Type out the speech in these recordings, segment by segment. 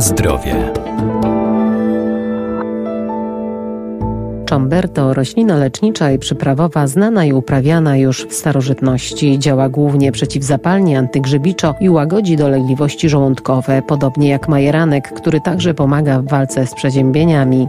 Zdrowie. Czomber to roślina lecznicza i przyprawowa znana i uprawiana już w starożytności. Działa głównie przeciwzapalnie, antygrzybiczo i łagodzi dolegliwości żołądkowe, podobnie jak majeranek, który także pomaga w walce z przeziębieniami.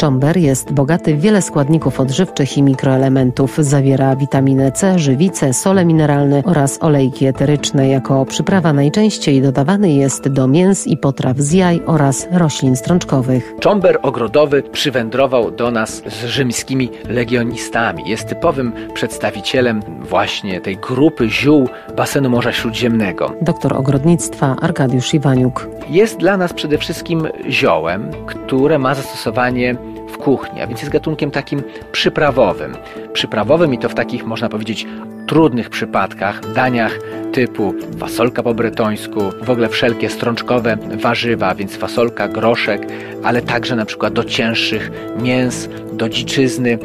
Czomber jest bogaty w wiele składników odżywczych i mikroelementów. Zawiera witaminę C, żywice, sole mineralne oraz olejki eteryczne. Jako przyprawa najczęściej dodawany jest do mięs i potraw z jaj oraz roślin strączkowych. Czomber ogrodowy przywędrował do nas z rzymskimi legionistami. Jest typowym przedstawicielem właśnie tej grupy ziół basenu Morza Śródziemnego. Doktor ogrodnictwa Arkadiusz Iwaniuk. Jest dla nas przede wszystkim ziołem, które ma zastosowanie w kuchni, a więc jest gatunkiem takim przyprawowym. Przyprawowym i to w takich, można powiedzieć, trudnych przypadkach, daniach typu fasolka po bretońsku, w ogóle wszelkie strączkowe warzywa, więc fasolka, groszek, ale także na przykład do cięższych mięs, do dziczyzny,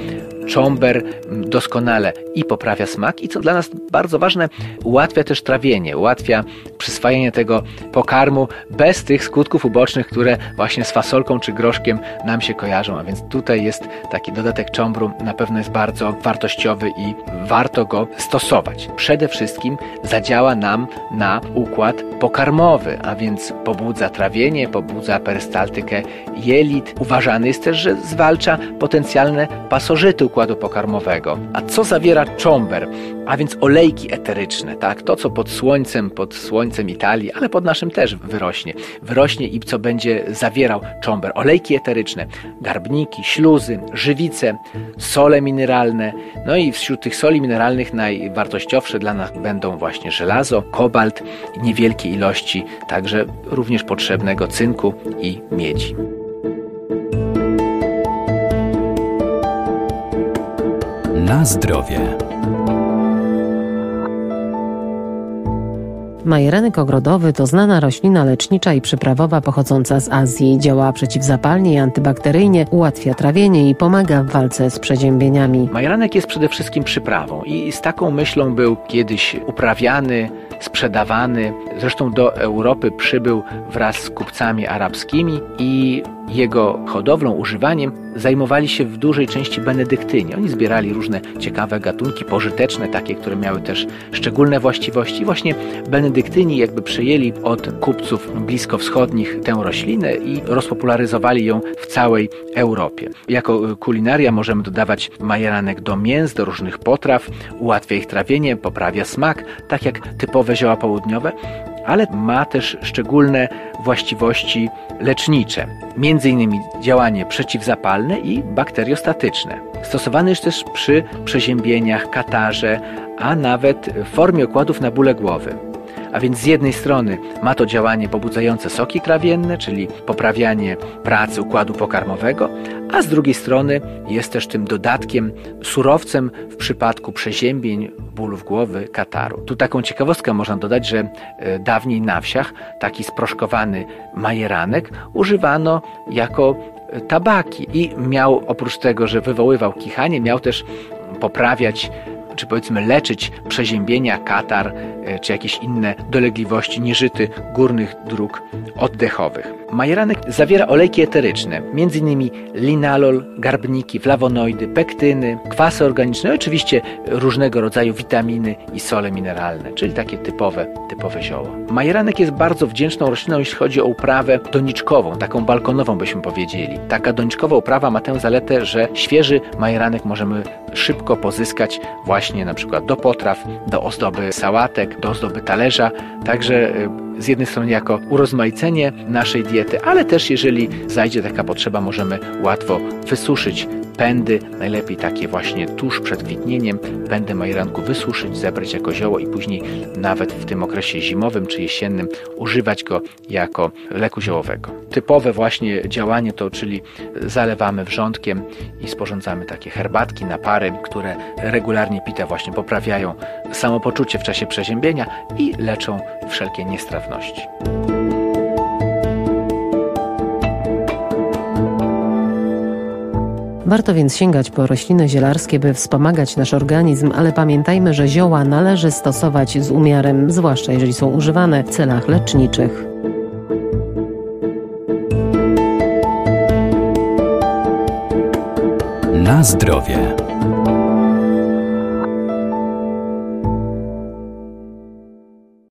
czomber doskonale i poprawia smak i co dla nas bardzo ważne, ułatwia też trawienie, ułatwia przyswajanie tego pokarmu bez tych skutków ubocznych, które właśnie z fasolką czy groszkiem nam się kojarzą, a więc tutaj jest taki dodatek czombru, na pewno jest bardzo wartościowy i warto go stosować. Przede wszystkim zadziała nam na układ pokarmowy, a więc pobudza trawienie, pobudza perystaltykę jelit. Uważany jest też, że zwalcza potencjalne pasożyty układu pokarmowego. A co zawiera czomber? A więc olejki eteryczne, tak? To, co pod słońcem, pod słońcem Italii, ale pod naszym też wyrośnie. Wyrośnie i co będzie zawierał czomber? Olejki eteryczne, garbniki, śluzy, żywice, sole mineralne. No i wśród tych soli mineralnych najwartościowsze dla nas będą właśnie żelazo, kobalt, niewielkie ilości także również potrzebnego cynku i miedzi. Na zdrowie. Majeranek ogrodowy to znana roślina lecznicza i przyprawowa pochodząca z Azji. Działa przeciwzapalnie i antybakteryjnie, ułatwia trawienie i pomaga w walce z przeziębieniami. Majeranek jest przede wszystkim przyprawą i z taką myślą był kiedyś uprawiany, sprzedawany. Zresztą do Europy przybył wraz z kupcami arabskimi i jego hodowlą, używaniem zajmowali się w dużej części benedyktyni. Oni zbierali różne ciekawe gatunki pożyteczne, takie, które miały też szczególne właściwości. Właśnie benedyktyni jakby przejęli od kupców bliskowschodnich tę roślinę i rozpopularyzowali ją w całej Europie. Jako kulinaria możemy dodawać majeranek do mięs, do różnych potraw, ułatwia ich trawienie, poprawia smak, tak jak typowe zioła południowe, ale ma też szczególne właściwości lecznicze, innymi działanie przeciwzapalne i bakteriostatyczne. Stosowany jest też przy przeziębieniach, katarze, a nawet w formie okładów na bóle głowy. A więc z jednej strony ma to działanie pobudzające soki trawienne, czyli poprawianie pracy układu pokarmowego, a z drugiej strony jest też tym dodatkiem, surowcem w przypadku przeziębień, bólów głowy, kataru. Tu taką ciekawostkę można dodać, że e, dawniej na wsiach taki sproszkowany majeranek używano jako e, tabaki i miał oprócz tego, że wywoływał kichanie, miał też poprawiać czy powiedzmy leczyć przeziębienia, katar, e, czy jakieś inne dolegliwości nieżyty górnych dróg oddechowych. Majeranek zawiera olejki eteryczne, m.in. linalol, garbniki, flawonoidy, pektyny, kwasy organiczne, oczywiście różnego rodzaju witaminy i sole mineralne, czyli takie typowe, typowe zioła. Majeranek jest bardzo wdzięczną rośliną, jeśli chodzi o uprawę doniczkową, taką balkonową byśmy powiedzieli. Taka doniczkowa uprawa ma tę zaletę, że świeży majeranek możemy szybko pozyskać właśnie na przykład do potraw, do ozdoby sałatek, do ozdoby talerza, także y, z jednej strony jako urozmaicenie naszej diety, ale też jeżeli zajdzie taka potrzeba, możemy łatwo wysuszyć pędy, najlepiej takie właśnie tuż przed kwitnieniem, pędy majeranku wysuszyć, zebrać jako zioło i później nawet w tym okresie zimowym czy jesiennym używać go jako leku ziołowego. Typowe właśnie działanie to, czyli zalewamy wrzątkiem i sporządzamy takie herbatki, napary, które regularnie pite właśnie poprawiają samopoczucie w czasie przeziębienia i leczą wszelkie niestrawności. Warto więc sięgać po rośliny zielarskie, by wspomagać nasz organizm, ale pamiętajmy, że zioła należy stosować z umiarem, zwłaszcza jeżeli są używane w celach leczniczych. Na zdrowie.